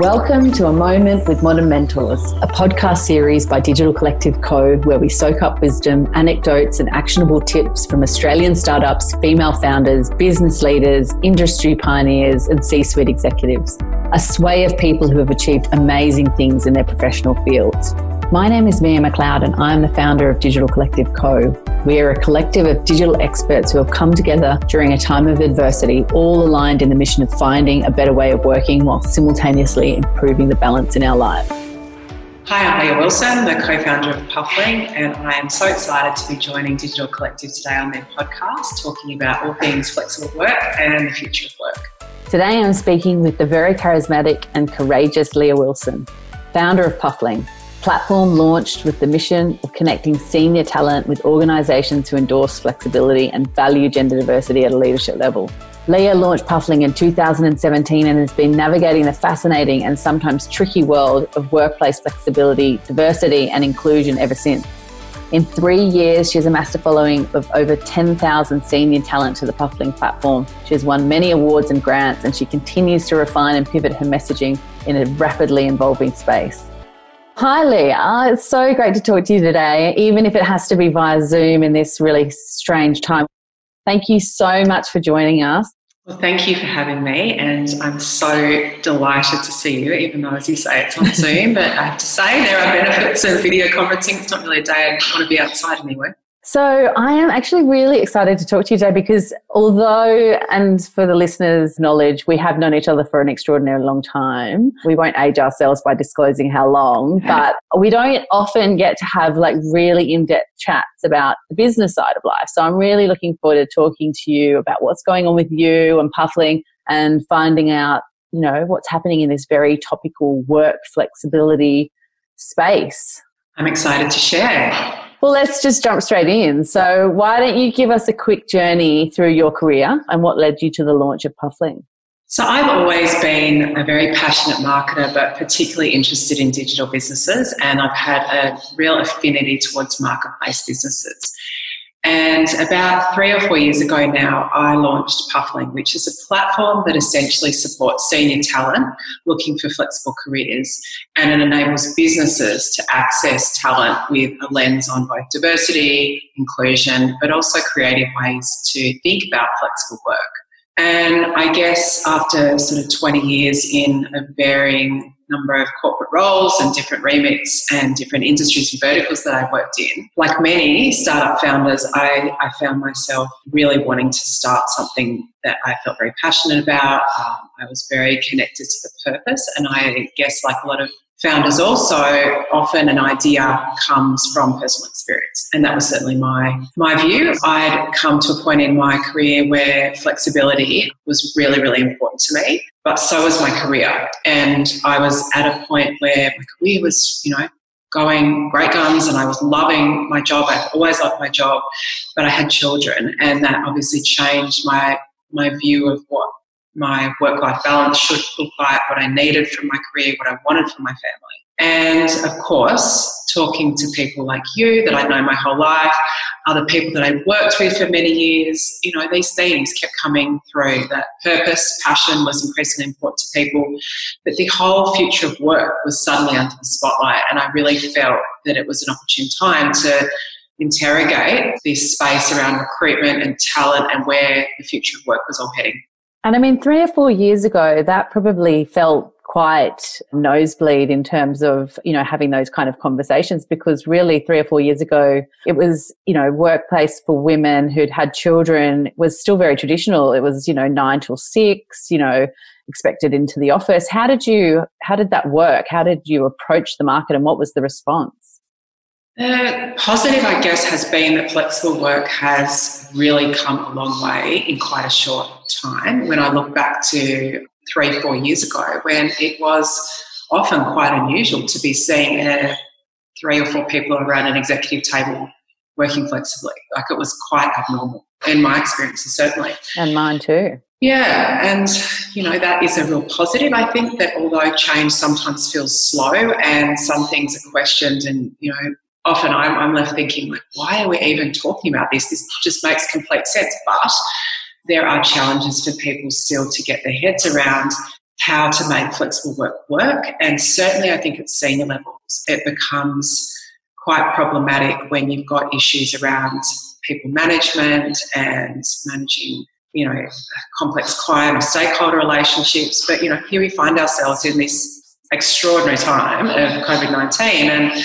Welcome to A Moment with Modern Mentors, a podcast series by Digital Collective Co., where we soak up wisdom, anecdotes, and actionable tips from Australian startups, female founders, business leaders, industry pioneers, and C suite executives. A sway of people who have achieved amazing things in their professional fields. My name is Mia McLeod, and I am the founder of Digital Collective Co. We are a collective of digital experts who have come together during a time of adversity, all aligned in the mission of finding a better way of working while simultaneously improving the balance in our lives. Hi, I'm Lija Wilson, the co founder of Puffling, and I am so excited to be joining Digital Collective today on their podcast, talking about all things flexible work and the future of work. Today I'm speaking with the very charismatic and courageous Lija Wilson, founder of Puffling platform launched with the mission of connecting senior talent with organisations who endorse flexibility and value gender diversity at a leadership level. Lija launched Puffling in 2017 and has been navigating the fascinating and sometimes tricky world of workplace flexibility, diversity, and inclusion ever since. In three years, she has amassed a following of over 10,000 senior talent to the Puffling platform. She has won many awards and grants, and she continues to refine and pivot her messaging in a rapidly evolving space. Hi, Lija. Uh, it's so great to talk to you today, even if it has to be via Zoom in this really strange time. Thank you so much for joining us. Well, thank you for having me, and I'm so delighted to see you, even though, as you say, it's on Zoom. But I have to say, there are benefits of video conferencing. It's not really a day I want to be outside anywhere. So, I am actually really excited to talk to you today because, although, and for the listeners' knowledge, we have known each other for an extraordinarily long time, we won't age ourselves by disclosing how long, but we don't often get to have like really in depth chats about the business side of life. So, I'm really looking forward to talking to you about what's going on with you and Puffling and finding out, you know, what's happening in this very topical work flexibility space. I'm excited to share. Well, let's just jump straight in. So, why don't you give us a quick journey through your career and what led you to the launch of Puffling? So, I've always been a very passionate marketer, but particularly interested in digital businesses, and I've had a real affinity towards marketplace businesses. And about three or four years ago now, I launched Puffling, which is a platform that essentially supports senior talent looking for flexible careers and it enables businesses to access talent with a lens on both diversity, inclusion, but also creative ways to think about flexible work. And I guess after sort of 20 years in a varying number of corporate roles and different remits and different industries and verticals that I've worked in. Like many startup founders, I, I found myself really wanting to start something that I felt very passionate about. Um, I was very connected to the purpose, and I guess, like a lot of founders also often an idea comes from personal experience and that was certainly my my view i'd come to a point in my career where flexibility was really really important to me but so was my career. And i was at a point where my career was you know going great guns and i was loving my job. I've always loved my job but i had children. And that obviously changed my my view of what my work life balance should look like, what I needed from my career, what I wanted from my family. And of course, talking to people like you that I know my whole life, other people that I worked with for many years, you know, these themes kept coming through that purpose, passion was increasingly important to people. But the whole future of work was suddenly under the spotlight. And I really felt that it was an opportune time to interrogate this space around recruitment and talent and where the future of work was all heading. And I mean, three or four years ago, that probably felt quite nosebleed in terms of, you know, having those kind of conversations because really three or four years ago, it was, you know, workplace for women who'd had children was still very traditional. It was, you know, nine till six, you know, expected into the office. How did you, how did that work? How did you approach the market and what was the response? The positive, I guess, has been that flexible work has really come a long way in quite a short time. When I look back to three, four years ago, when it was often quite unusual to be seeing uh, three or four people around an executive table working flexibly. Like it was quite abnormal in my experiences, certainly. And mine too. Yeah, and you know, that is a real positive. I think that although change sometimes feels slow and some things are questioned and, you know, often I'm, I'm left thinking, like, why are we even talking about this? This just makes complete sense. But there are challenges for people still to get their heads around how to make flexible work work. And certainly, I think at senior levels, it becomes quite problematic when you've got issues around people management and managing you know complex client or stakeholder relationships but you know here we find ourselves in this extraordinary time of covid-19 and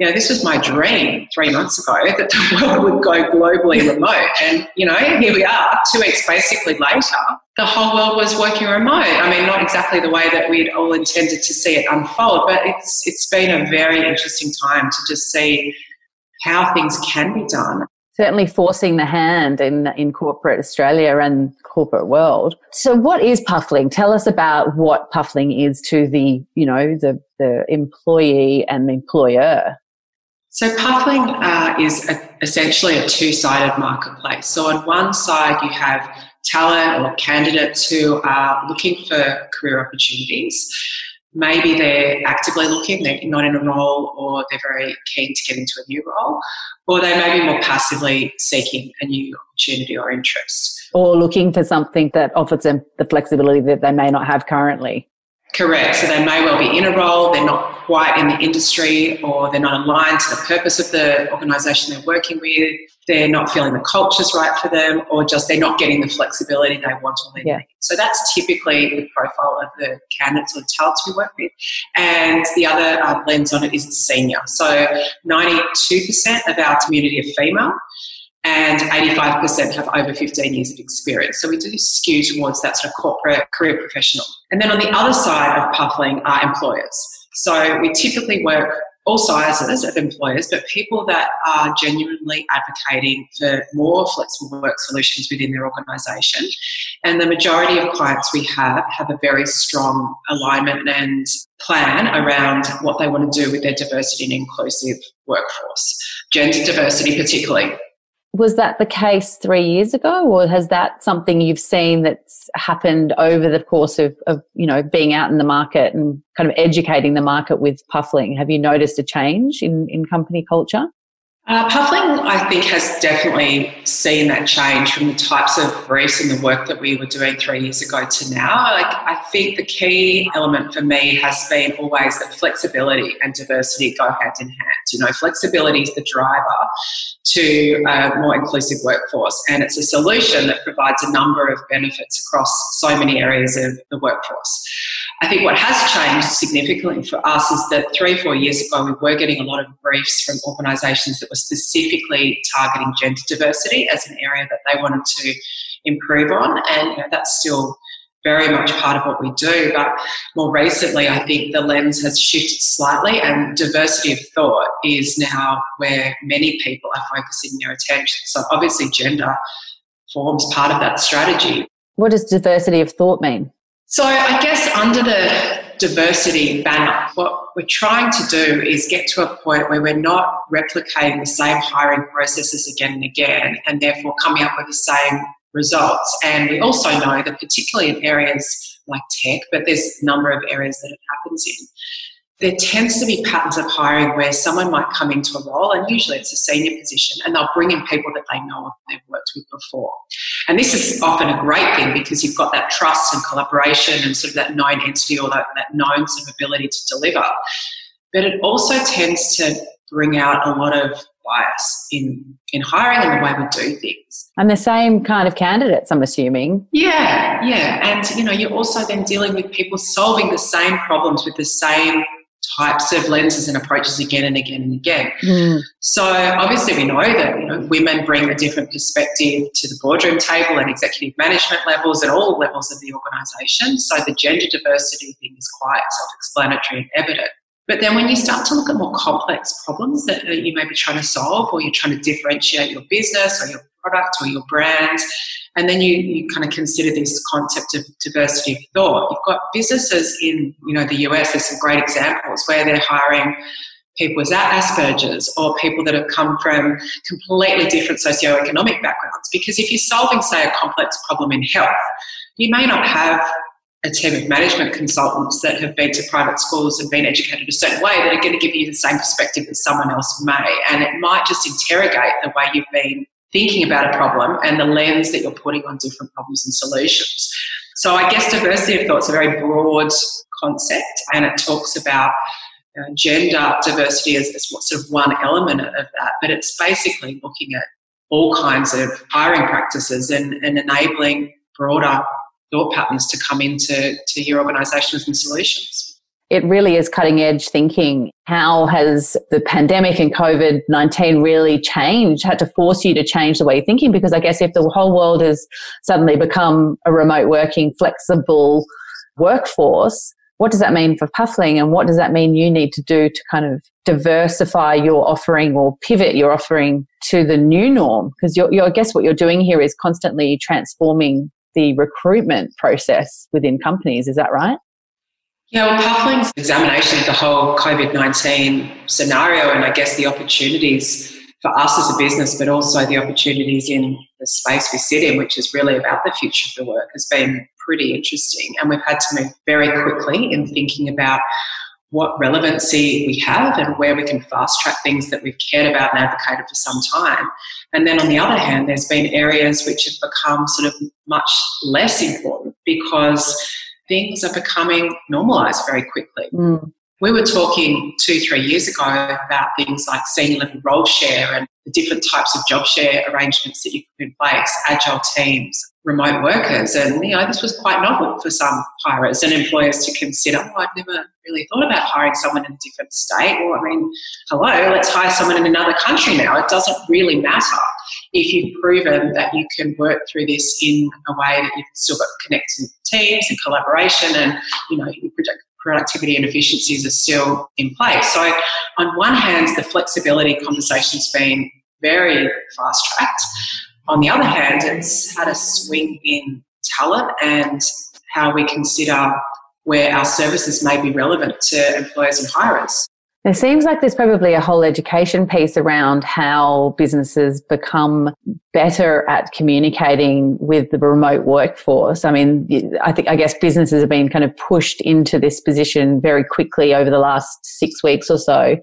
you know, this was my dream three months ago that the world would go globally remote. And, you know, here we are, two weeks basically later, the whole world was working remote. I mean, not exactly the way that we'd all intended to see it unfold, but it's it's been a very interesting time to just see how things can be done. Certainly forcing the hand in in corporate Australia and corporate world. So what is puffling? Tell us about what puffling is to the, you know, the the employee and the employer. So, Puffling uh, is a, essentially a two sided marketplace. So, on one side, you have talent or candidates who are looking for career opportunities. Maybe they're actively looking, they're not in a role, or they're very keen to get into a new role, or they may be more passively seeking a new opportunity or interest. Or looking for something that offers them the flexibility that they may not have currently. Correct. So they may well be in a role, they're not quite in the industry, or they're not aligned to the purpose of the organisation they're working with, they're not feeling the culture's right for them, or just they're not getting the flexibility they want or they yeah. need. So that's typically the profile of the candidates or talents we work with. And the other uh, lens on it is the senior. So 92% of our community are female and 85% have over 15 years of experience. So we do skew towards that sort of corporate career professional. And then on the other side of Puffling are employers. So we typically work all sizes of employers, but people that are genuinely advocating for more flexible work solutions within their organisation. And the majority of clients we have have a very strong alignment and plan around what they want to do with their diversity and inclusive workforce, gender diversity particularly was that the case three years ago or has that something you've seen that's happened over the course of, of you know being out in the market and kind of educating the market with puffling? Have you noticed a change in, in company culture uh, Puffling, I think, has definitely seen that change from the types of briefs and the work that we were doing three years ago to now. Like, I think the key element for me has been always that flexibility and diversity go hand in hand. You know, flexibility is the driver to a more inclusive workforce, and it's a solution that provides a number of benefits across so many areas of the workforce. I think what has changed significantly for us is that three, four years ago, we were getting a lot of briefs from organisations that were specifically targeting gender diversity as an area that they wanted to improve on. And you know, that's still very much part of what we do. But more recently, I think the lens has shifted slightly, and diversity of thought is now where many people are focusing their attention. So, obviously, gender forms part of that strategy. What does diversity of thought mean? So, I guess under the diversity banner, what we're trying to do is get to a point where we're not replicating the same hiring processes again and again, and therefore coming up with the same results. And we also know that, particularly in areas like tech, but there's a number of areas that it happens in, there tends to be patterns of hiring where someone might come into a role, and usually it's a senior position, and they'll bring in people that they know of they've worked with before. And this is often a great thing because you've got that trust and collaboration and sort of that known entity or that, that known sort of ability to deliver. But it also tends to bring out a lot of bias in in hiring and the way we do things. And the same kind of candidates, I'm assuming. Yeah, yeah. And you know, you're also then dealing with people solving the same problems with the same types of lenses and approaches again and again and again. Mm. So obviously we know that you know women bring a different perspective to the boardroom table and executive management levels at all levels of the organisation. So the gender diversity thing is quite self-explanatory and evident. But then when you start to look at more complex problems that you may be trying to solve or you're trying to differentiate your business or your product or your brand, and then you, you kind of consider this concept of diversity of thought. You've got businesses in you know the US, there's some great examples where they're hiring people with Asperger's or people that have come from completely different socioeconomic backgrounds. Because if you're solving, say, a complex problem in health, you may not have a team of management consultants that have been to private schools and been educated a certain way that are going to give you the same perspective that someone else may. And it might just interrogate the way you've been thinking about a problem and the lens that you're putting on different problems and solutions. So I guess diversity of thought is a very broad concept and it talks about uh, gender diversity as, as sort of one element of that, but it's basically looking at all kinds of hiring practices and, and enabling broader thought patterns to come into to your organisation and solutions it really is cutting edge thinking. How has the pandemic and COVID 19 really changed, had to force you to change the way you're thinking? Because I guess if the whole world has suddenly become a remote working, flexible workforce, what does that mean for Puffling and what does that mean you need to do to kind of diversify your offering or pivot your offering to the new norm? Because you're, you're, I guess what you're doing here is constantly transforming the recruitment process within companies. Is that right? Yeah, well, Puffling's examination of the whole COVID 19 scenario and I guess the opportunities for us as a business, but also the opportunities in the space we sit in, which is really about the future of the work, has been pretty interesting. And we've had to move very quickly in thinking about what relevancy we have and where we can fast track things that we've cared about and advocated for some time. And then on the other hand, there's been areas which have become sort of much less important because things are becoming normalized very quickly. Mm. We were talking two, three years ago about things like senior level role share and the different types of job share arrangements that you put in place, agile teams, remote workers. And, you know, this was quite novel for some hirers and employers to consider. Oh, I'd never really thought about hiring someone in a different state. Well, I mean, hello, let's hire someone in another country now. It doesn't really matter if you've proven that you can work through this in a way that you've still got connected teams and collaboration and, you know, your productivity and efficiencies are still in place. So, on one hand, the flexibility conversation's been very fast tracked. On the other hand, it's had a swing in talent and how we consider where our services may be relevant to employers and hirers. It seems like there's probably a whole education piece around how businesses become better at communicating with the remote workforce. I mean, I think, I guess businesses have been kind of pushed into this position very quickly over the last six weeks or so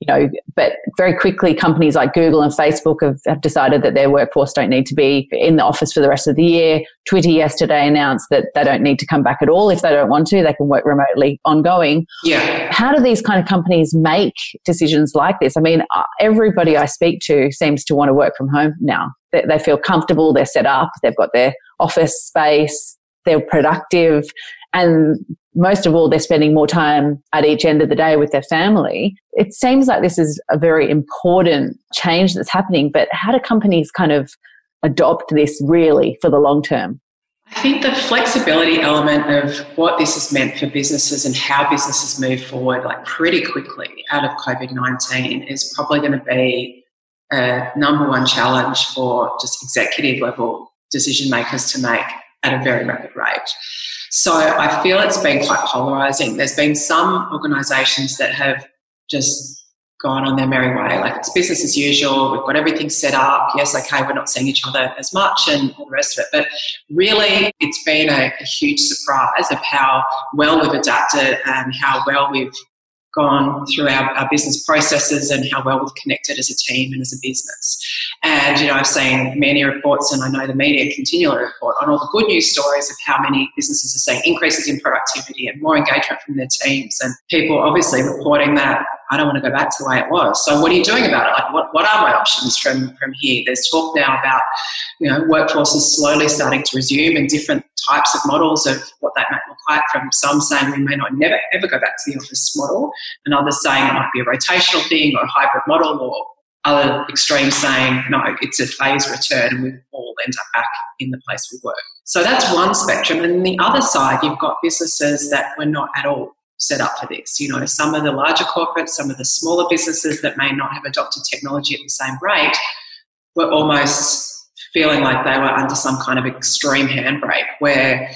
you know, but very quickly companies like Google and Facebook have, have decided that their workforce don't need to be in the office for the rest of the year. Twitter yesterday announced that they don't need to come back at all if they don't want to. They can work remotely ongoing. Yeah. How do these kind of companies make decisions like this? I mean, uh, everybody I speak to seems to want to work from home now. They, they feel comfortable. They're set up. They've got their office space. They're productive. And most of all, they're spending more time at each end of the day with their family. It seems like this is a very important change that's happening, but how do companies kind of adopt this really for the long term? I think the flexibility element of what this has meant for businesses and how businesses move forward, like pretty quickly out of COVID 19, is probably going to be a number one challenge for just executive level decision makers to make at a very rapid rate. So I feel it's been quite polarizing. There's been some organizations that have just gone on their merry way. Like it's business as usual. We've got everything set up. Yes, okay, we're not seeing each other as much and all the rest of it. But really, it's been a, a huge surprise of how well we've adapted and how well we've gone through our, our business processes and how well we've connected as a team and as a business. And, you know, I've seen many reports and I know the media continually report on all the good news stories of how many businesses are seeing increases in productivity and more engagement from their teams and people obviously reporting that I don't want to go back to the way it was. So what are you doing about it? Like what, what are my options from, from here? There's talk now about, you know, workforces slowly starting to resume and different types of models of what that might look like from some saying we may not never ever go back to the office model and others saying it might be a rotational thing or a hybrid model or other extremes saying no it's a phased return and we all end up back in the place we work so that's one spectrum and the other side you've got businesses that were not at all set up for this you know some of the larger corporates some of the smaller businesses that may not have adopted technology at the same rate were almost feeling like they were under some kind of extreme handbrake where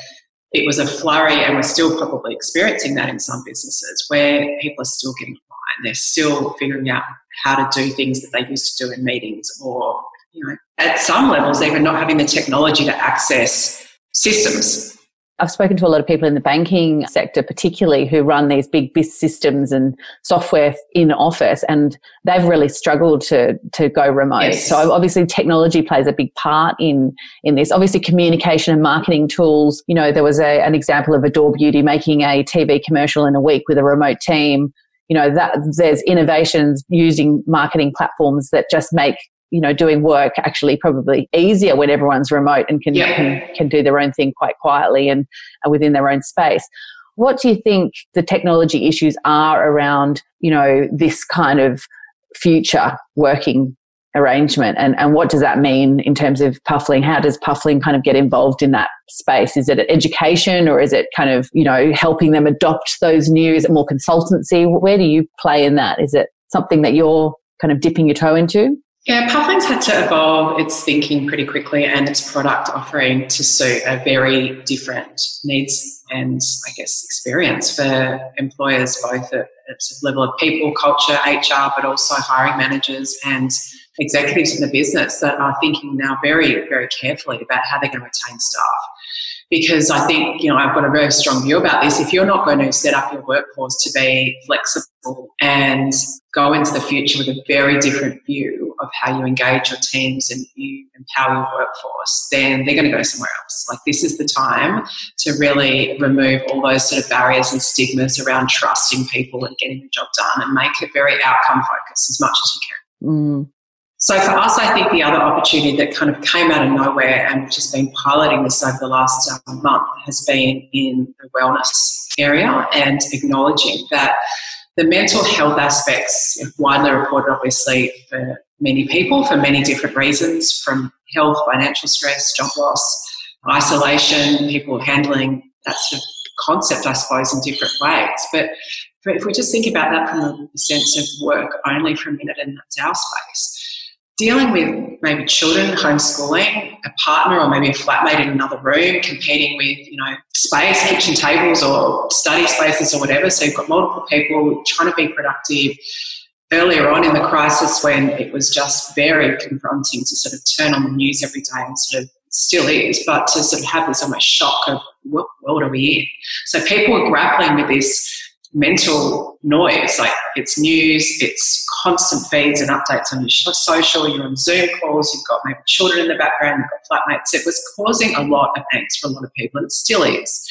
it was a flurry, and we're still probably experiencing that in some businesses where people are still getting behind. They're still figuring out how to do things that they used to do in meetings, or you know, at some levels, even not having the technology to access systems. I've spoken to a lot of people in the banking sector, particularly who run these big BIS systems and software in office, and they've really struggled to to go remote. Yes. So obviously, technology plays a big part in in this. Obviously, communication and marketing tools. You know, there was a, an example of Adore Beauty making a TV commercial in a week with a remote team. You know that there's innovations using marketing platforms that just make you know doing work actually probably easier when everyone's remote and can yeah. can, can do their own thing quite quietly and uh, within their own space. What do you think the technology issues are around you know this kind of future working arrangement? And, and what does that mean in terms of puffling? How does puffling kind of get involved in that space? Is it education or is it kind of you know helping them adopt those new is it more consultancy? Where do you play in that? Is it something that you're kind of dipping your toe into yeah, Puffling's had to evolve its thinking pretty quickly and its product offering to suit a very different needs and, I guess, experience for employers, both at a level of people, culture, HR, but also hiring managers and executives in the business that are thinking now very, very carefully about how they're going to retain staff because I think, you know, I've got a very strong view about this. If you're not going to set up your workforce to be flexible and go into the future with a very different view of how you engage your teams and you empower your workforce, then they're going to go somewhere else. Like this is the time to really remove all those sort of barriers and stigmas around trusting people and getting the job done and make it very outcome focused as much as you can. Mm. So for us, I think the other opportunity that kind of came out of nowhere and which has been piloting this over the last uh, month has been in the wellness area and acknowledging that the mental health aspects, widely reported obviously for many people for many different reasons, from health, financial stress, job loss, isolation, people handling that sort of concept, I suppose, in different ways. But if we just think about that from the sense of work only for a minute, and that's our space, dealing with maybe children, homeschooling, a partner or maybe a flatmate in another room, competing with, you know, space, kitchen tables or study spaces or whatever. So you've got multiple people trying to be productive earlier on in the crisis when it was just very confronting to sort of turn on the news every day and sort of still is, but to sort of have this almost shock of what world are we in? So people are grappling with this mental noise. Like it's news, it's constant feeds and updates on your social, you're on Zoom calls, you've got maybe children in the background, you've got flatmates. It was causing a lot of angst for a lot of people, and it still is.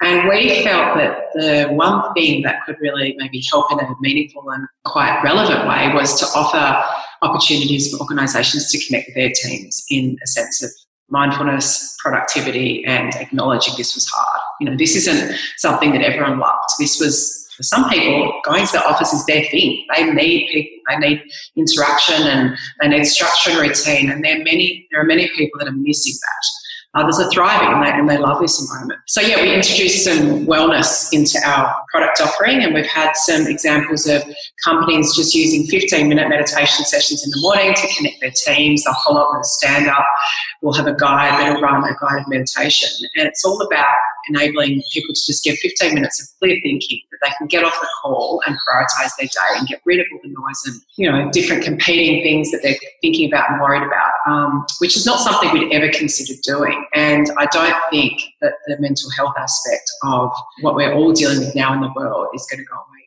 And we felt that the one thing that could really maybe help in a meaningful and quite relevant way was to offer opportunities for organisations to connect with their teams in a sense of mindfulness, productivity, and acknowledging this was hard. You know, this isn't something that everyone loved. This was for some people, going to the office is their thing. They need people, they need interaction and they need structure and routine. And there are many, there are many people that are missing that. Others are thriving and they, and they love this environment. So, yeah, we introduced some wellness into our product offering, and we've had some examples of companies just using 15 minute meditation sessions in the morning to connect their teams. They'll follow up with a stand up. We'll have a guide that'll run a guided meditation. And it's all about enabling people to just get 15 minutes of clear thinking that they can get off the call and prioritize their day and get rid of all the noise and you know different competing things that they're thinking about and worried about um, which is not something we'd ever considered doing. And i don't think that the mental health aspect of what we're all dealing with now in the world is going to go away.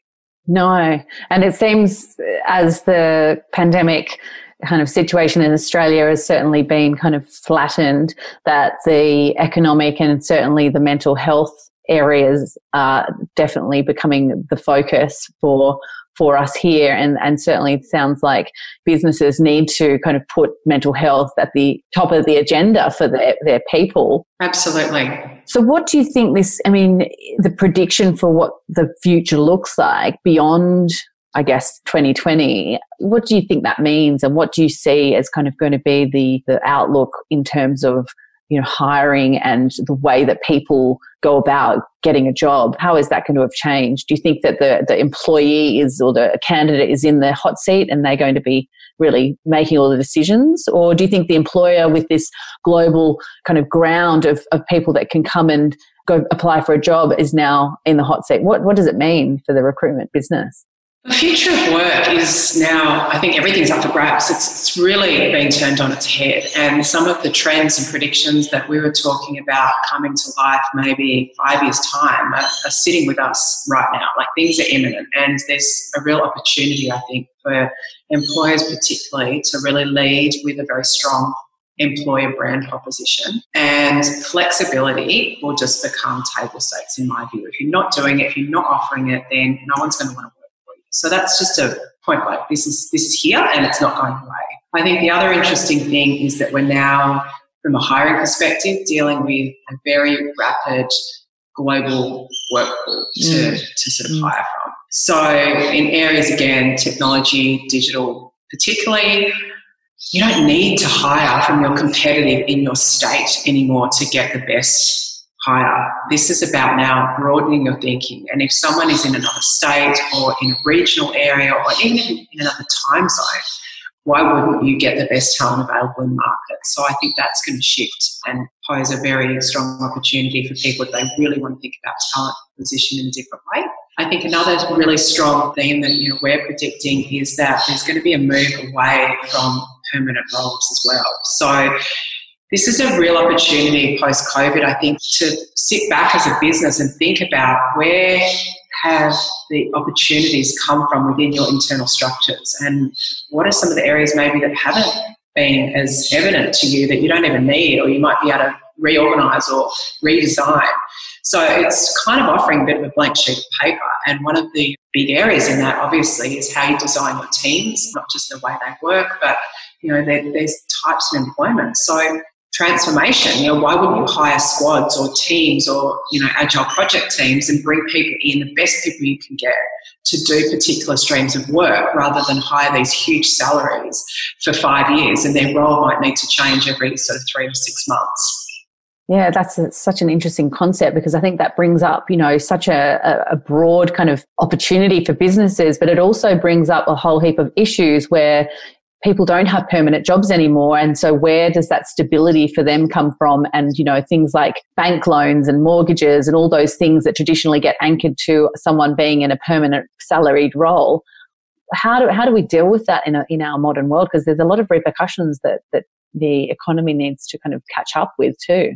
No. And it seems as the pandemic kind of situation in Australia has certainly been kind of flattened, that the economic and certainly the mental health areas are definitely becoming the focus for for us here. And and certainly it sounds like businesses need to kind of put mental health at the top of the agenda for their, their people. Absolutely. So what do you think this i mean the prediction for what the future looks like beyond I guess 2020. What do you think that means, and what do you see as kind of going to be the the outlook in terms of you know hiring and the way that people go about getting a job? How is that going to have changed? Do you think that the the employee is or the candidate is in the hot seat and they're going to be really making all the decisions, or do you think the employer with this global kind of ground of, of people that can come and go apply for a job is now in the hot seat? What what does it mean for the recruitment business? The future of work is now, I think everything's up for grabs. It's, it's really been turned on its head. And some of the trends and predictions that we were talking about coming to life maybe five years' time are, are sitting with us right now. Like things are imminent. And there's a real opportunity, I think, for employers particularly to really lead with a very strong employer brand proposition. And flexibility will just become table stakes in my view. If you're not doing it, if you're not offering it, then no one's going to want to so that's just a point like This is this is here and it's not going away. I think the other interesting thing is that we're now, from a hiring perspective, dealing with a very rapid global workforce to, mm. to sort of mm. hire from. So in areas again, technology, digital particularly, you don't need to hire from your competitive in your state anymore to get the best higher. This is about now broadening your thinking. And if someone is in another state or in a regional area or even in another time zone, why wouldn't you get the best talent available in market? So I think that's going to shift and pose a very strong opportunity for people if they really want to think about talent position in a different way. I think another really strong theme that you know we're predicting is that there's going to be a move away from permanent roles as well. So this is a real opportunity post COVID, I think, to sit back as a business and think about where have the opportunities come from within your internal structures and what are some of the areas maybe that haven't been as evident to you that you don't even need or you might be able to reorganize or redesign. So it's kind of offering a bit of a blank sheet of paper. And one of the big areas in that, obviously, is how you design your teams, not just the way they work, but you know, there's types of employment. So transformation. You know, why wouldn't you hire squads or teams or you know agile project teams and bring people in the best people you can get to do particular streams of work rather than hire these huge salaries for five years and their role might need to change every sort of three to six months. Yeah, that's a, such an interesting concept because I think that brings up, you know, such a, a broad kind of opportunity for businesses, but it also brings up a whole heap of issues where, people don't have permanent jobs anymore. And so where does that stability for them come from? And you know things like bank loans and mortgages and all those things that traditionally get anchored to someone being in a permanent salaried role how do how do we deal with that in a, in our modern world? Because there's a lot of repercussions that that the economy needs to kind of catch up with too.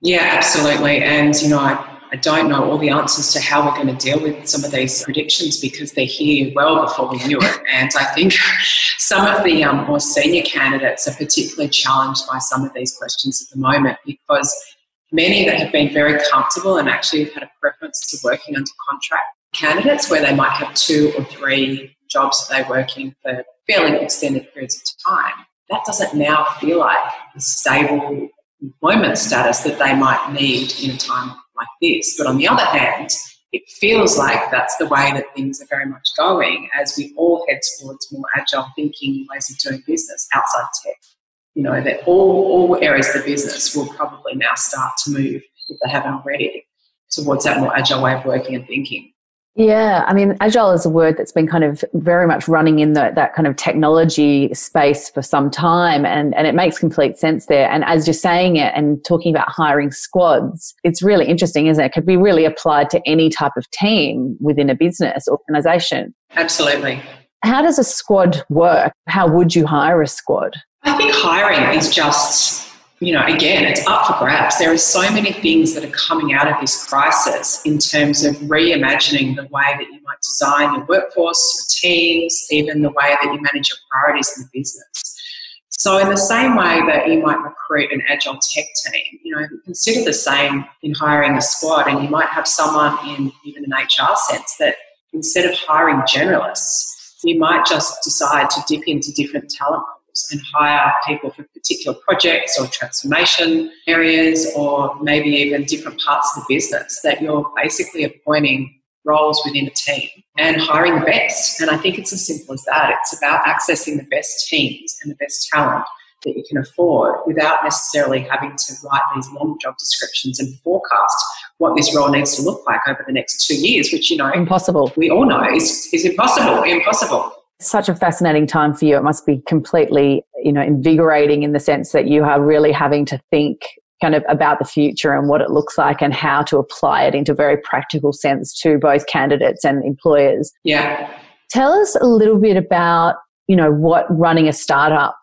Yeah absolutely. And you know I I don't know all the answers to how we're going to deal with some of these predictions because they're here well before we knew it. And I think some of the um, more senior candidates are particularly challenged by some of these questions at the moment because many that have been very comfortable and actually have had a preference to working under contract candidates where they might have two or three jobs that they work in for fairly extended periods of time. That doesn't now feel like the stable employment status that they might need in a time like this. But on the other hand, it feels like that's the way that things are very much going as we all head towards more agile thinking ways of doing business outside tech. You know, that all, all areas of the business will probably now start to move, if they haven't already, towards that more agile way of working and thinking. Yeah, I mean, agile is a word that's been kind of very much running in the, that kind of technology space for some time, and, and it makes complete sense there. And as you're saying it and talking about hiring squads, it's really interesting, isn't it? It could be really applied to any type of team within a business organization. Absolutely. How does a squad work? How would you hire a squad? I think hiring is just you know, again, it's up for grabs. There are so many things that are coming out of this crisis in terms of reimagining the way that you might design your workforce, your teams, even the way that you manage your priorities in the business. So, in the same way that you might recruit an agile tech team, you know, consider the same in hiring a squad, and you might have someone in even an HR sense that instead of hiring generalists, you might just decide to dip into different talent and hire people for particular projects or transformation areas or maybe even different parts of the business that you're basically appointing roles within a team and hiring the best. And I think it's as simple as that. It's about accessing the best teams and the best talent that you can afford without necessarily having to write these long job descriptions and forecast what this role needs to look like over the next two years, which, you know, impossible. We all know is, is impossible, impossible such a fascinating time for you. It must be completely, you know, invigorating in the sense that you are really having to think kind of about the future and what it looks like and how to apply it into a very practical sense to both candidates and employers. Yeah. Tell us a little bit about, you know, what running a startup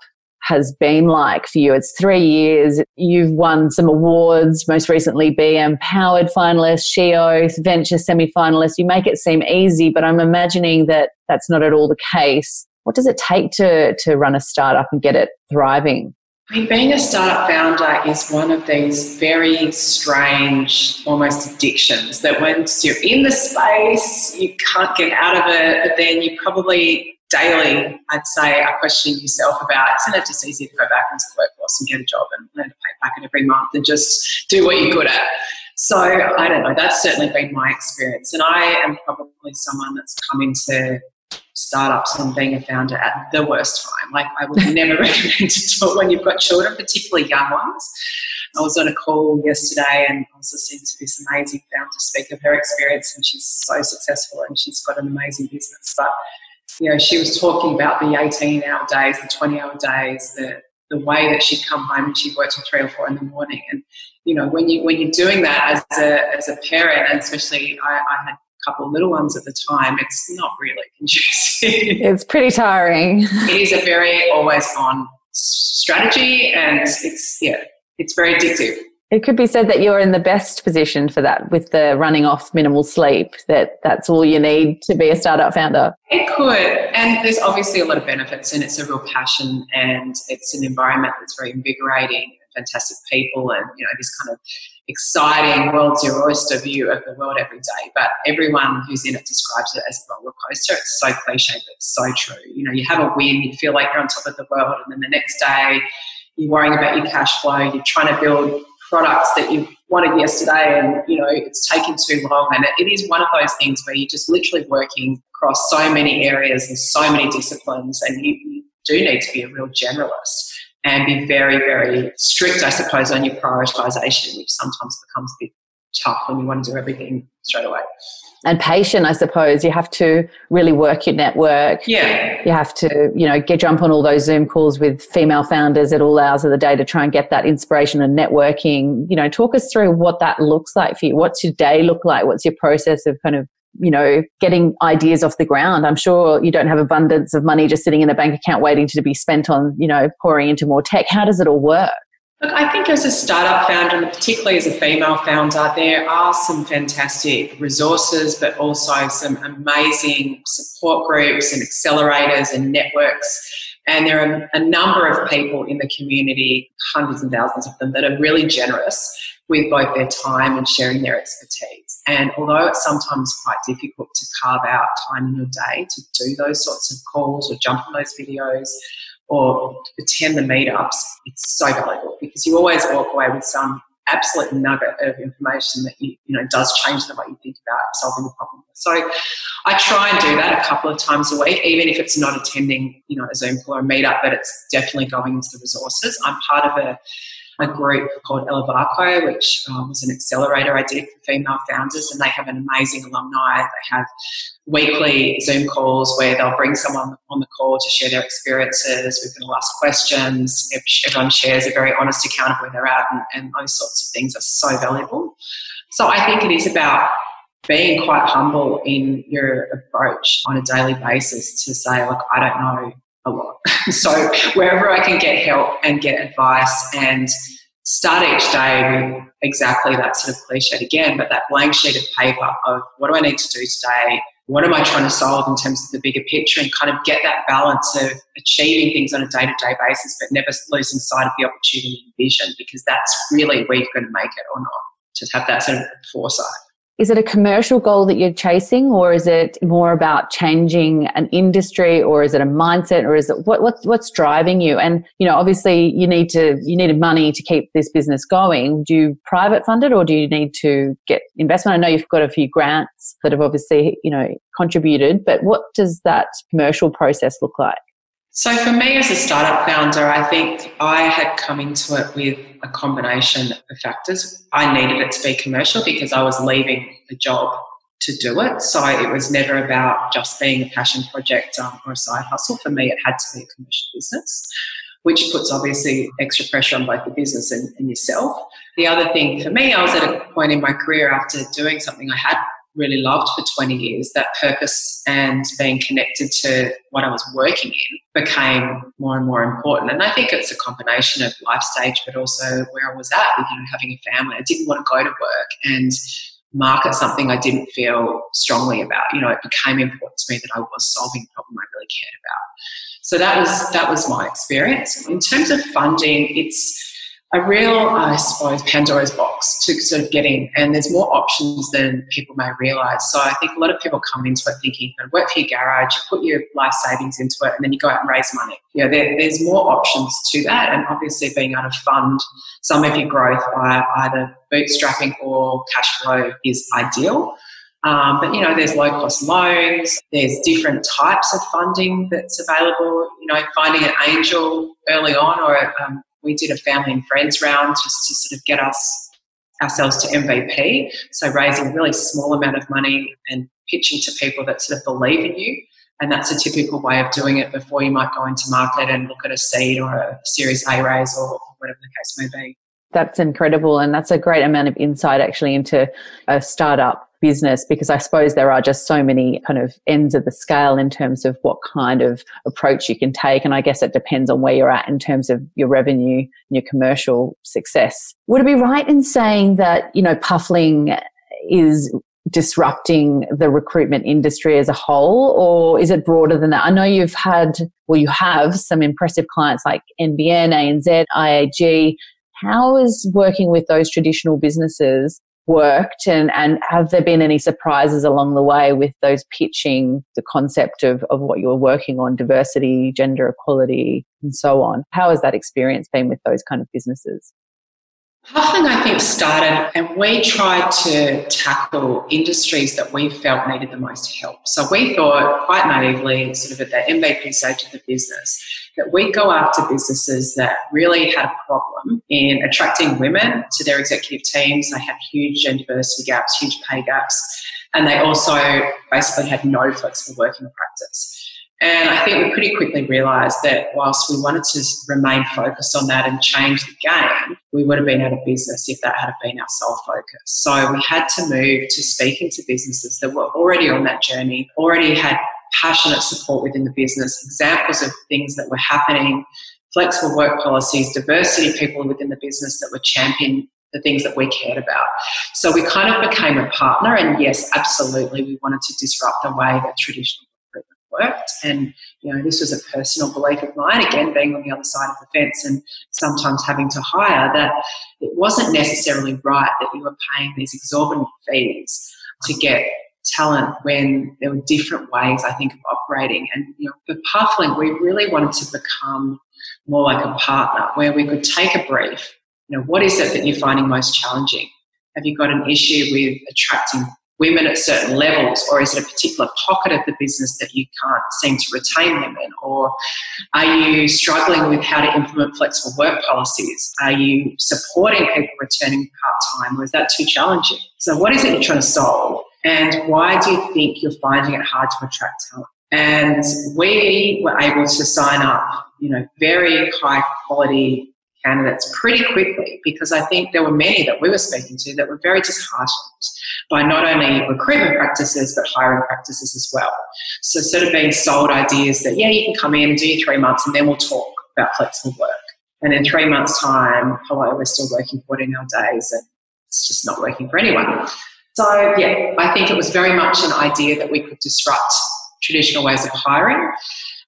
has been like for you. It's three years. You've won some awards, most recently BM Powered finalist, SHEO Venture semi finalist. You make it seem easy, but I'm imagining that that's not at all the case. What does it take to, to run a startup and get it thriving? I mean, being a startup founder is one of these very strange, almost addictions that once you're in the space, you can't get out of it, but then you probably daily, I'd say, are questioning yourself about isn't it just easy to go back into the workforce and get a job and learn to pay back every month and just do what you're good at? So I don't know, that's certainly been my experience. And I am probably someone that's come into startups and being a founder at the worst time. Like I would never recommend it when you've got children, particularly young ones. I was on a call yesterday and I was listening to this amazing founder speak of her experience and she's so successful and she's got an amazing business. But you know, she was talking about the 18 hour days, the 20 hour days, the the way that she'd come home and she'd work till three or four in the morning. And, you know, when you when you're doing that as a as a parent, and especially I, I had a couple of little ones at the time, it's not really conducive. It's pretty tiring. it is a very always on strategy and it's, yeah, it's very addictive. It could be said that you're in the best position for that with the running off minimal sleep, that that's all you need to be a startup founder. It could. And there's obviously a lot of benefits and it's a real passion and it's an environment that's very invigorating, fantastic people and, you know, this kind of exciting world's your oyster view of the world every day. But everyone who's in it describes it as a roller coaster. It's so cliche, but it's so true. You know, you have a win, you feel like you're on top of the world, and then the next day you're worrying about your cash flow, you're trying to build products that you wanted yesterday and you know it's taken too long and it, is one of those things where you're just literally working across so many areas and so many disciplines and you, you do need to be a real generalist and be very, very strict, I suppose, on your prioritization, which sometimes becomes a bit tough when you want to do everything straight away. And patient, I suppose. You have to really work your network. Yeah. You have to, you know, get jump on all those Zoom calls with female founders at all hours of the day to try and get that inspiration and networking. You know, talk us through what that looks like for you. What's your day look like? What's your process of kind of you know, getting ideas off the ground. I'm sure you don't have abundance of money just sitting in a bank account waiting to be spent on, you know, pouring into more tech. How does it all work? Look, I think as a startup founder, and particularly as a female founder, there are some fantastic resources, but also some amazing support groups and accelerators and networks. And there are a number of people in the community, hundreds and thousands of them, that are really generous with both their time and sharing their expertise. And although it's sometimes quite difficult to carve out time in your day to do those sorts of calls or jump on those videos or attend the meetups, it's so valuable because you always walk away with some absolute nugget of information that you, you know does change the way you think about solving the problem. So I try and do that a couple of times a week, even if it's not attending, you know, a Zoom call or a meetup, but it's definitely going into the resources. I'm part of a a group called Elevacao, which um, was an accelerator I did for female founders, and they have an amazing alumni. They have weekly Zoom calls where they'll bring someone on the call to share their experiences. We can ask questions. Everyone shares a very honest account of where they're at, and, and those sorts of things are so valuable. So I think it is about being quite humble in your approach on a daily basis to say, look, I don't know a lot. so wherever I can get help and get advice and start each day with exactly that sort of cliche again, but that blank sheet of paper of what do I need to do today? What am I trying to solve in terms of the bigger picture and kind of get that balance of achieving things on a day to day basis, but never losing sight of the opportunity and vision because that's really where you're going to make it or not. To have that sort of foresight. Is it a commercial goal that you're chasing, or is it more about changing an industry, or is it a mindset, or is it what, what what's driving you? And you know, obviously, you need to you needed money to keep this business going. Do you private fund it, or do you need to get investment? I know you've got a few grants that have obviously you know contributed, but what does that commercial process look like? So, for me as a startup founder, I think I had come into it with a combination of factors. I needed it to be commercial because I was leaving a job to do it. So, it was never about just being a passion project um, or a side hustle. For me, it had to be a commercial business, which puts obviously extra pressure on both the business and, and yourself. The other thing for me, I was at a point in my career after doing something I had really loved for 20 years, that purpose and being connected to what I was working in became more and more important. And I think it's a combination of life stage, but also where I was at with you know, having a family. I didn't want to go to work and market something I didn't feel strongly about. You know, it became important to me that I was solving a problem I really cared about. So that was that was my experience. In terms of funding, it's a real, I suppose, Pandora's box to sort of get in. And there's more options than people may realise. So I think a lot of people come into it thinking, you work for your garage, you put your life savings into it, and then you go out and raise money. You know, there, there's more options to that. And obviously being able to fund some of your growth via either bootstrapping or cash flow is ideal. Um, but you know, there's low cost loans. There's different types of funding that's available. You know, finding an angel early on or um, we did a family and friends round just to sort of get us ourselves to MVP. So raising a really small amount of money and pitching to people that sort of believe in you. And that's a typical way of doing it before you might go into market and look at a seed or a Series A raise or whatever the case may be. That's incredible. And that's a great amount of insight actually into a startup business because I suppose there are just so many kind of ends of the scale in terms of what kind of approach you can take. And I guess it depends on where you're at in terms of your revenue and your commercial success. Would it be right in saying that, you know, Puffling is disrupting the recruitment industry as a whole, or is it broader than that? I know you've had, well, you have some impressive clients like NBN, ANZ, IAG. How is working with those traditional businesses worked? And, and have there been any surprises along the way with those pitching the concept of, of what you're working on diversity gender equality and so on? How has that experience been with those kind of businesses Puffling, I think, started and we tried to tackle industries that we felt needed the most help. So we thought quite naively, sort of at the MVP stage of the business, that we'd go after businesses that really had a problem in attracting women to their executive teams. They had huge gender diversity gaps, huge pay gaps, and they also basically had no flexible working practice. And I think we pretty quickly realised that whilst we wanted to remain focused on that and change the game, we would have been out of business if that had been our sole focus. So we had to move to speaking to businesses that were already on that journey, already had passionate support within the business, examples of things that were happening, flexible work policies, diversity people within the business that were championing the things that we cared about. So we kind of became a partner, and yes, absolutely, we wanted to disrupt the way that traditional worked. And, you know, this was a personal belief of mine, again, being on the other side of the fence and sometimes having to hire, that it wasn't necessarily right that you were paying these exorbitant fees to get talent when there were different ways, I think, of operating. And, you know, for Puffling, we really wanted to become more like a partner where we could take a brief. You know, what is it that you're finding most challenging? Have you got an issue with attracting women at certain levels, or is it a particular pocket of the business that you can't seem to retain them in? Or are you struggling with how to implement flexible work policies? Are you supporting people returning part time, or is that too challenging? So, what is it you're trying to solve? And why do you think you're finding it hard to attract talent? And we were able to sign up, you know, very high quality candidates pretty quickly because I think there were many that we were speaking to that were very disheartened by not only recruitment practices but hiring practices as well. So sort of being sold ideas that yeah, you can come in, do three months, and then we'll talk about flexible work. And in three months' time, hello, we're still working 14 hour days and it's just not working for anyone. So yeah, I think it was very much an idea that we could disrupt traditional ways of hiring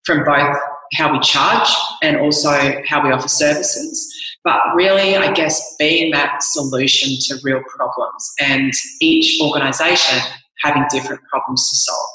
from both how we charge and also how we offer services. But really, I guess, being that solution to real problems and each organisation having different problems to solve.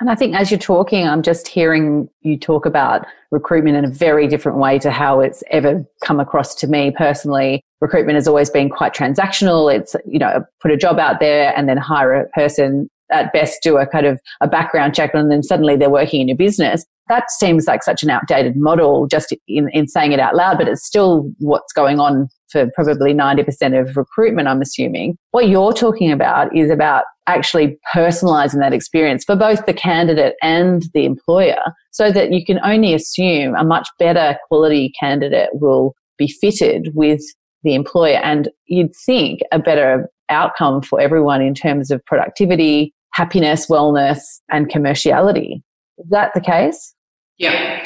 And I think as you're talking, I'm just hearing you talk about recruitment in a very different way to how it's ever come across to me personally. Recruitment has always been quite transactional. It's, you know, put a job out there and then hire a person at best do a kind of a background check and then suddenly they're working in your business that seems like such an outdated model just in, in saying it out loud, but it's still what's going on for probably 90% of recruitment, I'm assuming. What you're talking about is about actually personalizing that experience for both the candidate and the employer so that you can only assume a much better quality candidate will be fitted with the employer and you'd think a better outcome for everyone in terms of productivity, happiness, wellness, and commerciality. Is that the case? Yeah.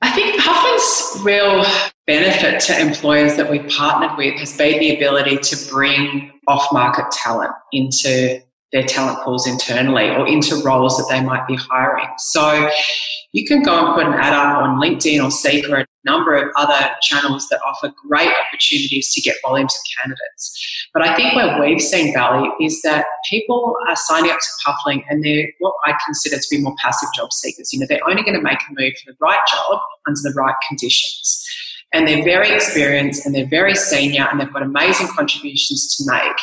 I think Puffling's real benefit to employers that we've partnered with has been the ability to bring off market talent into their talent pools internally or into roles that they might be hiring. So you can go and put an ad up on LinkedIn or Seek or a number of other channels that offer great opportunities to get volumes of candidates. But I think where we've seen value is that people are signing up to Puffling and they're what I consider to be more passive job seekers. You know, they're only going to make a move for the right job under the right conditions. And they're very experienced and they're very senior and they've got amazing contributions to make,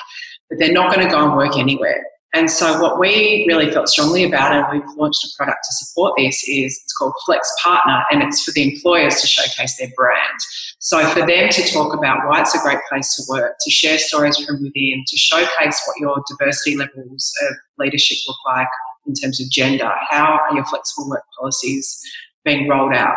but they're not going to go and work anywhere. And so, what we really felt strongly about, and we've launched a product to support this, is it's called Flex Partner, and it's for the employers to showcase their brand. So, for them to talk about why it's a great place to work, to share stories from within, to showcase what your diversity levels of leadership look like in terms of gender, how are your flexible work policies being rolled out.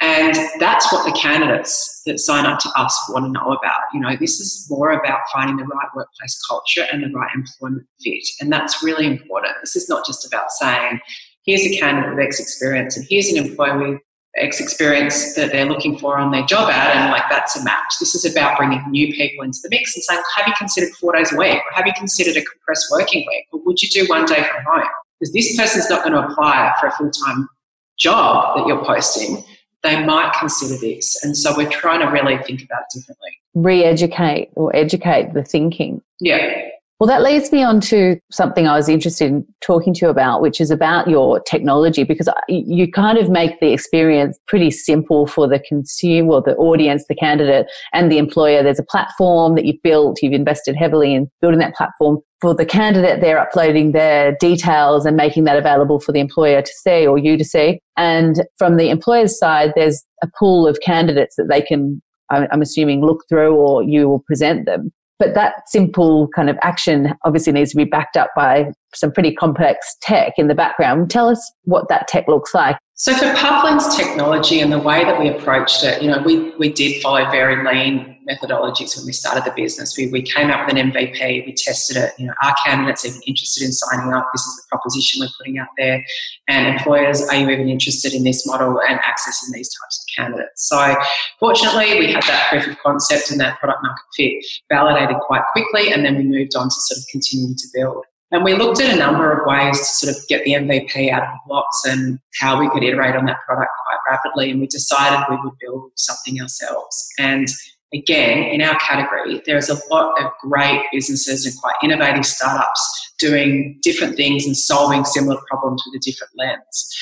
And that's what the candidates that sign up to us want to know about. You know, this is more about finding the right workplace culture and the right employment fit. And that's really important. This is not just about saying, here's a candidate with X experience and here's an employee with X experience that they're looking for on their job ad, and like that's a match. This is about bringing new people into the mix and saying, have you considered four days a week? Or have you considered a compressed working week? Or would you do one day from home? Because this person's not going to apply for a full time job that you're posting they might consider this. And so we're trying to really think about it differently. Re educate or educate the thinking. Yeah. Well, that leads me on to something I was interested in talking to you about, which is about your technology, because you kind of make the experience pretty simple for the consumer, the audience, the candidate, and the employer. There's a platform that you've built, you've invested heavily in building that platform. For the candidate, they're uploading their details and making that available for the employer to see or you to see. And from the employer's side, there's a pool of candidates that they can I'm assuming look through or you will present them. But that simple kind of action obviously needs to be backed up by some pretty complex tech in the background. Tell us what that tech looks like. So for Puffling's technology and the way that we approached it, you know, we, we did follow very lean methodologies when we started the business. We, we came up with an MVP, we tested it, you know, are candidates even interested in signing up? This is the proposition we're putting out there. And employers, are you even interested in this model and accessing these types of candidates? So fortunately, we had that proof of concept and that product market fit validated quite quickly, and then we moved on to sort of continuing to build. And we looked at a number of ways to sort of get the MVP out of the blocks and how we could iterate on that product quite rapidly. And we decided we would build something ourselves. And again, in our category, there's a lot of great businesses and quite innovative startups doing different things and solving similar problems with a different lens.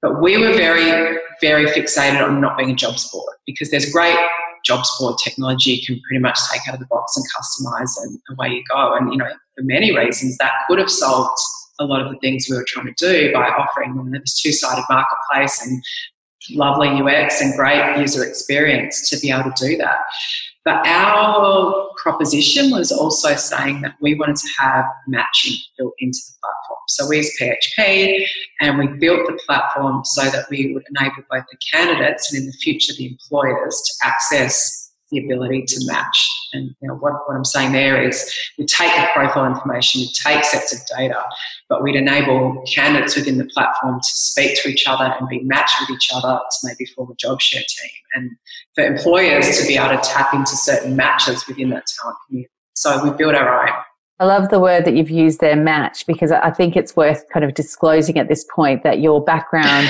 But we were very, very fixated on not being a jobs board because there's great jobs board technology you can pretty much take out of the box and customize and away you go. And, you know, for many reasons, that could have solved a lot of the things we were trying to do by offering them this two-sided marketplace and lovely UX and great user experience to be able to do that. But our proposition was also saying that we wanted to have matching built into the platform. So we used PHP and we built the platform so that we would enable both the candidates and in the future the employers to access the ability to match. And you know, what, what I'm saying there is we take the profile information, we take sets of data, but we'd enable candidates within the platform to speak to each other and be matched with each other to maybe form a job share team. And for employers to be able to tap into certain matches within that talent community. So we build our own. I love the word that you've used there, match, because I think it's worth kind of disclosing at this point that your background,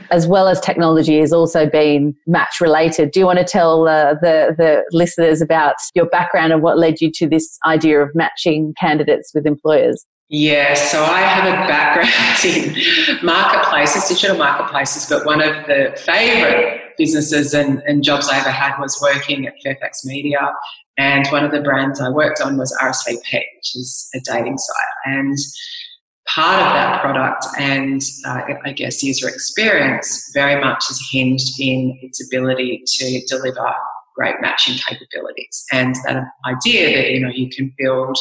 as well as technology, has also been match related. Do you want to tell uh, the the listeners about your background and what led you to this idea of matching candidates with employers? Yeah, so I have a background in marketplaces, digital marketplaces, but one of the favourite businesses and, and jobs I ever had was working at Fairfax Media and one of the brands I worked on was RSVP, which is a dating site. And part of that product and uh, I guess user experience very much is hinged in its ability to deliver great matching capabilities and that idea that you know you can build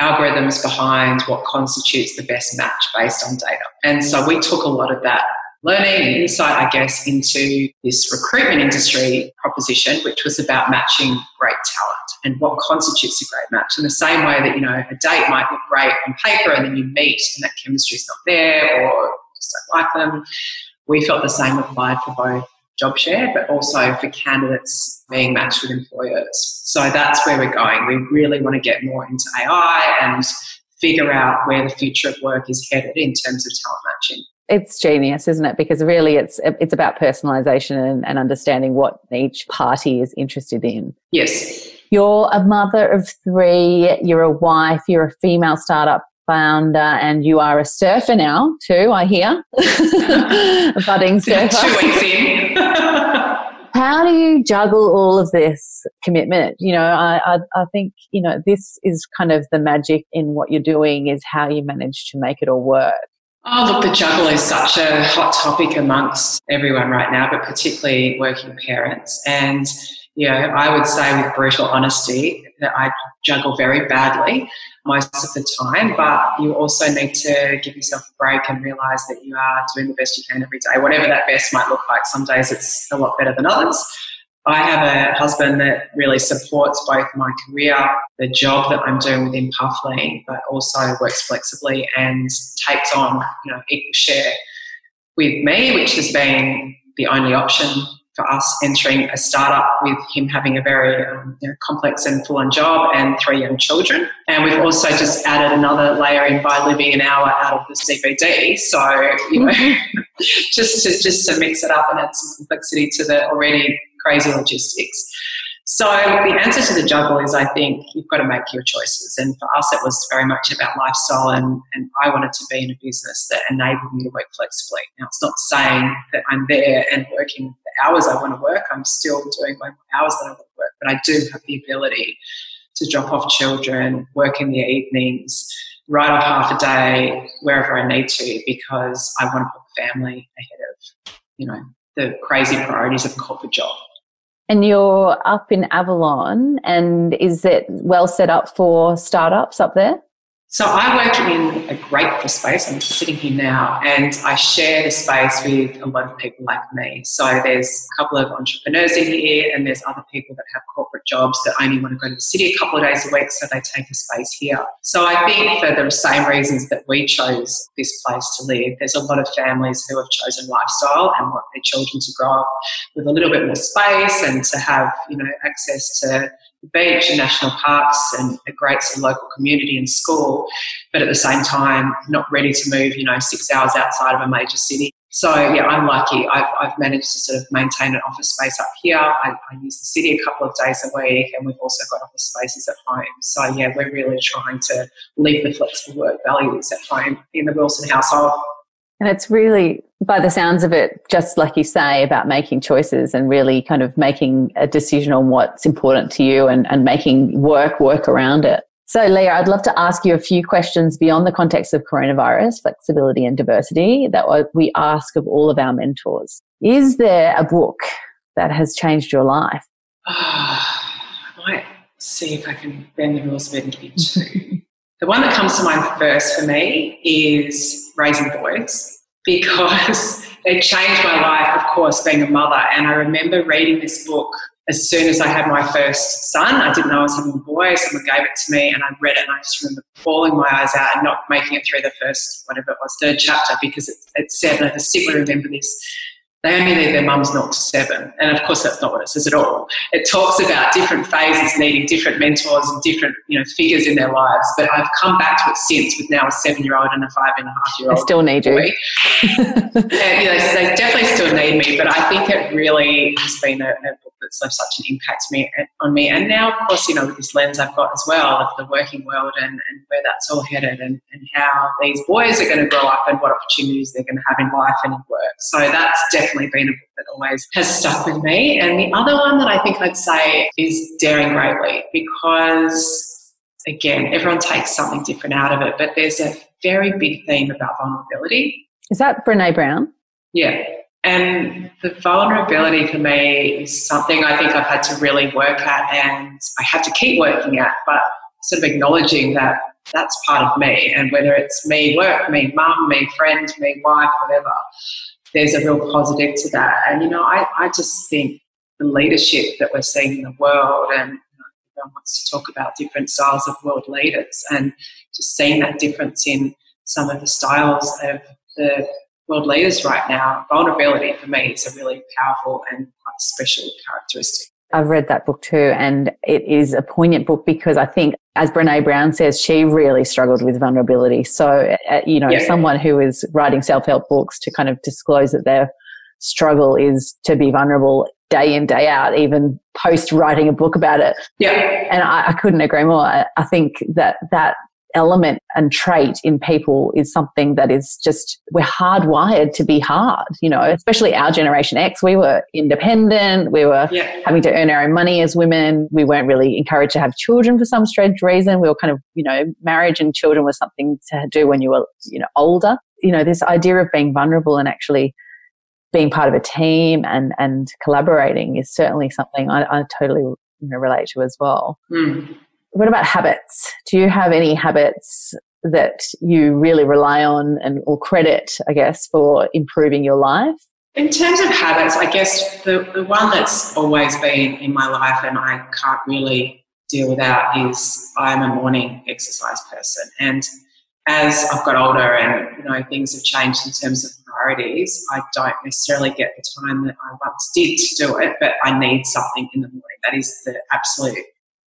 algorithms behind what constitutes the best match based on data. And so we took a lot of that learning and insight, I guess, into this recruitment industry proposition, which was about matching great talent. and what constitutes a great match. In the same way that, you know, a date might look great on paper and then you meet and that chemistry is not there or just don't like them. We felt the same applied for both job share, but also for candidates being matched with employers. So that's where we're going. We really want to get more into AI and figure out where the future of work is headed in terms of talent matching. It's genius, isn't it? Because really, it's it's about personalisation and, and understanding what each party is interested in. Yes. You're a mother of three. You're a wife. You're a female startup founder, and you are a surfer now too. I hear, a budding surfer. Two weeks in. How do you juggle all of this commitment? You know, I, I, I think you know this is kind of the magic in what you're doing is how you manage to make it all work. Oh, look, the juggle is such a hot topic amongst everyone right now, but particularly working parents. And, you know, I would say with brutal honesty that I juggle very badly most of the time, but you also need to give yourself a break and realize that you are doing the best you can every day, whatever that best might look like. Some days it's a lot better than others. I have a husband that really supports both my career, the job that I'm doing within Puffling, but also works flexibly and takes on, you know, equal share with me, which has been the only option for us entering a startup with him having a very um, you know, complex and full-on job and three young children. And we've also just added another layer in by living an hour out of the CBD. So, you know, just to just to mix it up and add some complexity to the already crazy logistics. So the answer to the juggle is I think you've got to make your choices. And for us, it was very much about lifestyle and, and I wanted to be in a business that enabled me to work flexibly. Now, it's not saying that I'm there and working the hours I want to work. I'm still doing my hours that I want to work, but I do have the ability to drop off children, work in the evenings, write off half a day wherever I need to because I want to put family ahead of, you know, the crazy priorities of a corporate job. And you're up in Avalon, and is it well set up for startups up there? So I work in a great space. I'm sitting here now, and I share the space with a lot of people like me. So there's a couple of entrepreneurs in here, and there's other people that have corporate jobs that only want to go to the city a couple of days a week, so they take a space here. So I think for the same reasons that we chose this place to live, there's a lot of families who have chosen lifestyle and want their children to grow up with a little bit more space and to have you know access to beach and national parks and a great sort of local community and school, but at the same time not ready to move, you know, six hours outside of a major city. So yeah, I'm lucky. I've, I've managed to sort of maintain an office space up here. I, I, use the city a couple of days a week, and we've also got office spaces at home. So yeah, we're really trying to leave the flexible work values at home in the Wilson household. And it's really, by the sounds of it, just like you say about making choices and really kind of making a decision on what's important to you and, and making work work around it. So, Lija, I'd love to ask you a few questions beyond the context of coronavirus, flexibility, and diversity that we ask of all of our mentors. Is there a book that has changed your life? Oh, I might see if I can bend the rules a bit two. The one that comes to mind first for me is Raising Boys because it changed my life, of course, being a mother. And I remember reading this book as soon as I had my first son. I didn't know I was having a boy. Someone gave it to me and I read it and I just remember bawling my eyes out and not making it through the first, whatever it was, third chapter because it, it said, I distinctly remember this they only leave their mums not to seven. And of course, that's not what it says at all. It talks about different phases needing different mentors and different you know figures in their lives. But I've come back to it since with now a seven year old and a five and a half year old. They still need you. and, you know, they definitely still need me. But I think it really has been a, a book that's left such an impact me, on me. And now, of course, you know, with this lens I've got as well of the working world and, and where that's all headed and, and how these boys are going to grow up and what opportunities they're going to have in life and in work. So that's definitely definitely been a book that always has stuck with me. And the other one that I think I'd say is Daring Greatly because, again, everyone takes something different out of it, but there's a very big theme about vulnerability. Is that Brene Brown? Yeah. And the vulnerability for me is something I think I've had to really work at and I have to keep working at, but sort of acknowledging that that's part of me. And whether it's me work, me mum, me friend, me wife, whatever, there's a real positive to that. And, you know, I, I just think the leadership that we're seeing in the world and everyone wants to talk about different styles of world leaders and just seeing that difference in some of the styles of the world leaders right now. Vulnerability for me is a really powerful and special characteristic. I've read that book too, and it is a poignant book because I think, as Brene Brown says, she really struggled with vulnerability. So, uh, you know, yeah. someone who is writing self help books to kind of disclose that their struggle is to be vulnerable day in, day out, even post writing a book about it. Yeah. And I, I couldn't agree more. I, I think that that element and trait in people is something that is just we're hardwired to be hard you know especially our generation x we were independent we were yeah. having to earn our own money as women we weren't really encouraged to have children for some strange reason we were kind of you know marriage and children was something to do when you were you know older you know this idea of being vulnerable and actually being part of a team and and collaborating is certainly something I, I totally you know, relate to as well. Mm. What about habits? Do you have any habits that you really rely on and or credit, I guess, for improving your life? In terms of habits, I guess the, the one that's always been in my life and I can't really deal without is I'm a morning exercise person. And as I've got older and you know things have changed in terms of priorities, I don't necessarily get the time that I once did to do it, but I need something in the morning. That is the absolute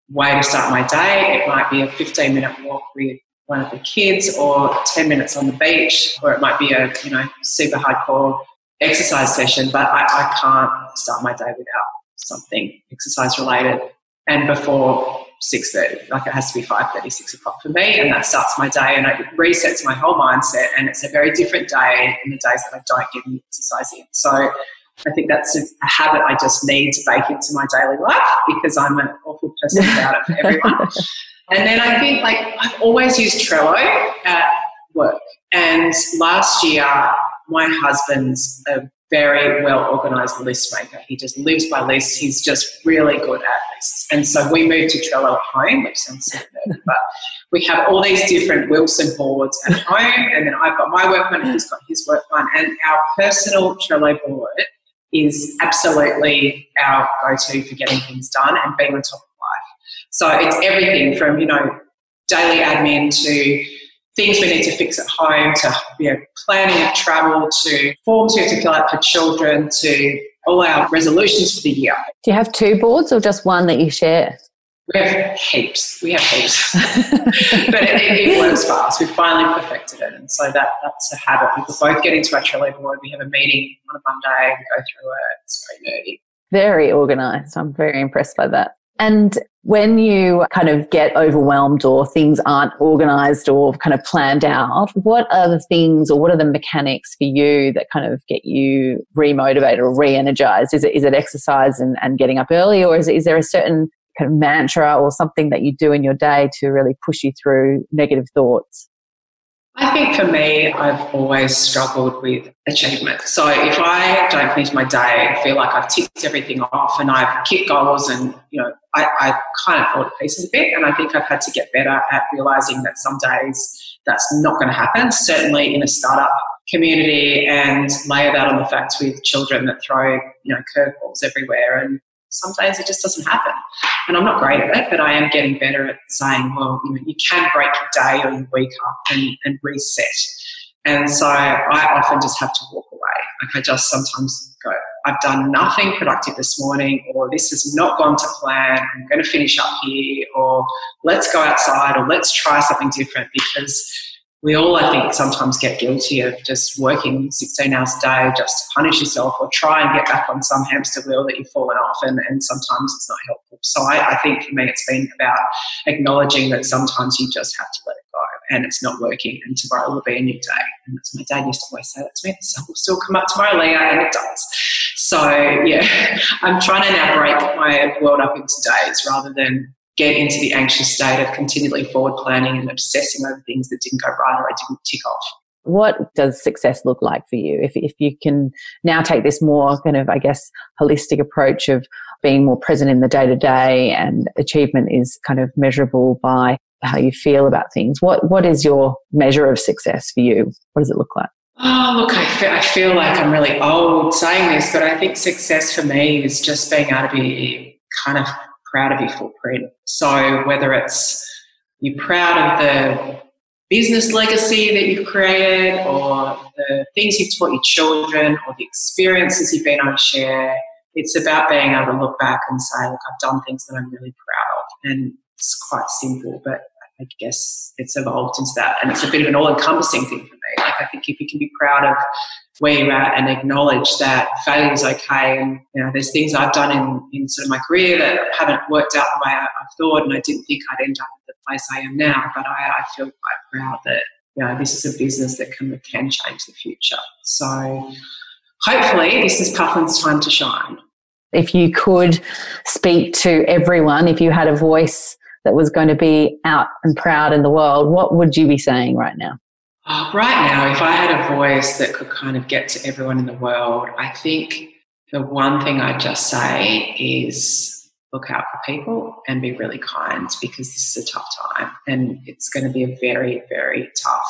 way to start my day. It might be a 15 minute walk with one of the kids or 10 minutes on the beach, or it might be a you know super hardcore exercise session, but I, I can't start my day without something exercise related. And before 6.30. Like it has to be 5.30, 6 o'clock for me. And that starts my day and it resets my whole mindset. And it's a very different day in the days that I don't get any exercise in. So I think that's a, habit I just need to bake into my daily life because I'm an awful person about it for everyone. and then I think like I've always used Trello at work. And last year, my husband's a very well organized list maker. He just lives by lists. He's just really good at lists. And so we moved to Trello at home, which sounds nerdy, but we have all these different Wilson boards at home. And then I've got my work one he's got his work one. And our personal Trello board is absolutely our go-to for getting things done and being on top of life. So it's everything from, you know, daily admin to things we need to fix at home to you know, planning of travel to forms we have to fill out for children to all our resolutions for the year. Do you have two boards or just one that you share? We have heaps. We have heaps. but it, it, works fast. We've finally perfected it. And so that, that's a habit. We both get into our Trello board. We have a meeting on a Monday. We go through it. It's very nerdy. Very organized. I'm very impressed by that. And when you kind of get overwhelmed or things aren't organized or kind of planned out, what are the things or what are the mechanics for you that kind of get you remotivated or re energized? Is it, is it exercise and, and getting up early or is, it, is there a certain kind of mantra or something that you do in your day to really push you through negative thoughts? I think for me, I've always struggled with achievement. So if I don't finish my day and feel like I've ticked everything off and I've kicked goals and, you know, I, I kind of fall to pieces a bit. And I think I've had to get better at realizing that some days that's not going to happen, certainly in a startup community and layer that on the fact with children that throw, you know, curveballs everywhere. And sometimes it just doesn't happen. And I'm not great at it, but I am getting better at saying, well, you know, you can break your day or your week up and, and reset. And so I often just have to walk away. Like I just sometimes go, I've done nothing productive this morning, or this has not gone to plan. I'm going to finish up here, or let's go outside, or let's try something different because we all, I think, sometimes get guilty of just working 16 hours a day just to punish yourself or try and get back on some hamster wheel that you've fallen off, and, and sometimes it's not helpful. So I, I think for me, it's been about acknowledging that sometimes you just have to let it go and it's not working, and tomorrow will be a new day. And that's my dad used to always say that to me: the sun will still come up tomorrow, Lija, and it does. So yeah, I'm trying to now break my world up into days rather than get into the anxious state of continually forward planning and obsessing over things that didn't go right or I didn't tick off. What does success look like for you? If, if you can now take this more kind of, I guess, holistic approach of being more present in the day to day and achievement is kind of measurable by how you feel about things. What, what is your measure of success for you? What does it look like? Oh, look, I feel, I feel like I'm really old saying this, but I think success for me is just being able to be kind of proud of your footprint. So whether it's you're proud of the business legacy that you've created or the things you've taught your children or the experiences you've been able to share, it's about being able to look back and say, look, I've done things that I'm really proud of. And it's quite simple, but I guess it's evolved into that. And it's a bit of an all encompassing thing for me. Like, I think if you can be proud of where you're at and acknowledge that failure is okay. And, you know, there's things I've done in, in sort of my career that haven't worked out the way I, I thought. And I didn't think I'd end up at the place I am now. But I, I feel quite proud that, you know, this is a business that can, can change the future. So hopefully this is Puffling's time to shine. If you could speak to everyone, if you had a voice that was going to be out and proud in the world, what would you be saying right now? Oh, right now, if I had a voice that could kind of get to everyone in the world, I think the one thing I'd just say is look out for people and be really kind because this is a tough time and it's going to be a very, very tough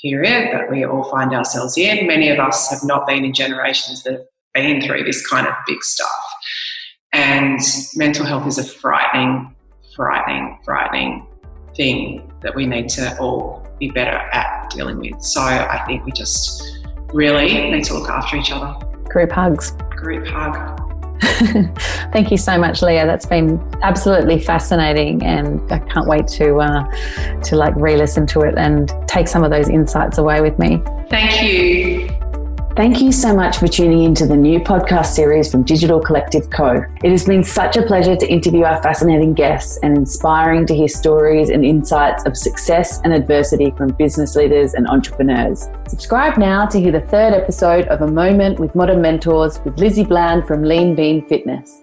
period that we all find ourselves in. Many of us have not been in generations that have been through this kind of big stuff. And mental health is a frightening, frightening, frightening thing that we need to all be better at dealing with. So I think we just really need to look after each other. Group hugs. Group hug. Thank you so much, Lija. That's been absolutely fascinating, and I can't wait to uh, to like re-listen to it and take some of those insights away with me. Thank you. Thank you so much for tuning into the new podcast series from Digital Collective Co. It has been such a pleasure to interview our fascinating guests and inspiring to hear stories and insights of success and adversity from business leaders and entrepreneurs. Subscribe now to hear the third episode of A Moment with Modern Mentors with Lizzie Bland from Lean Bean Fitness.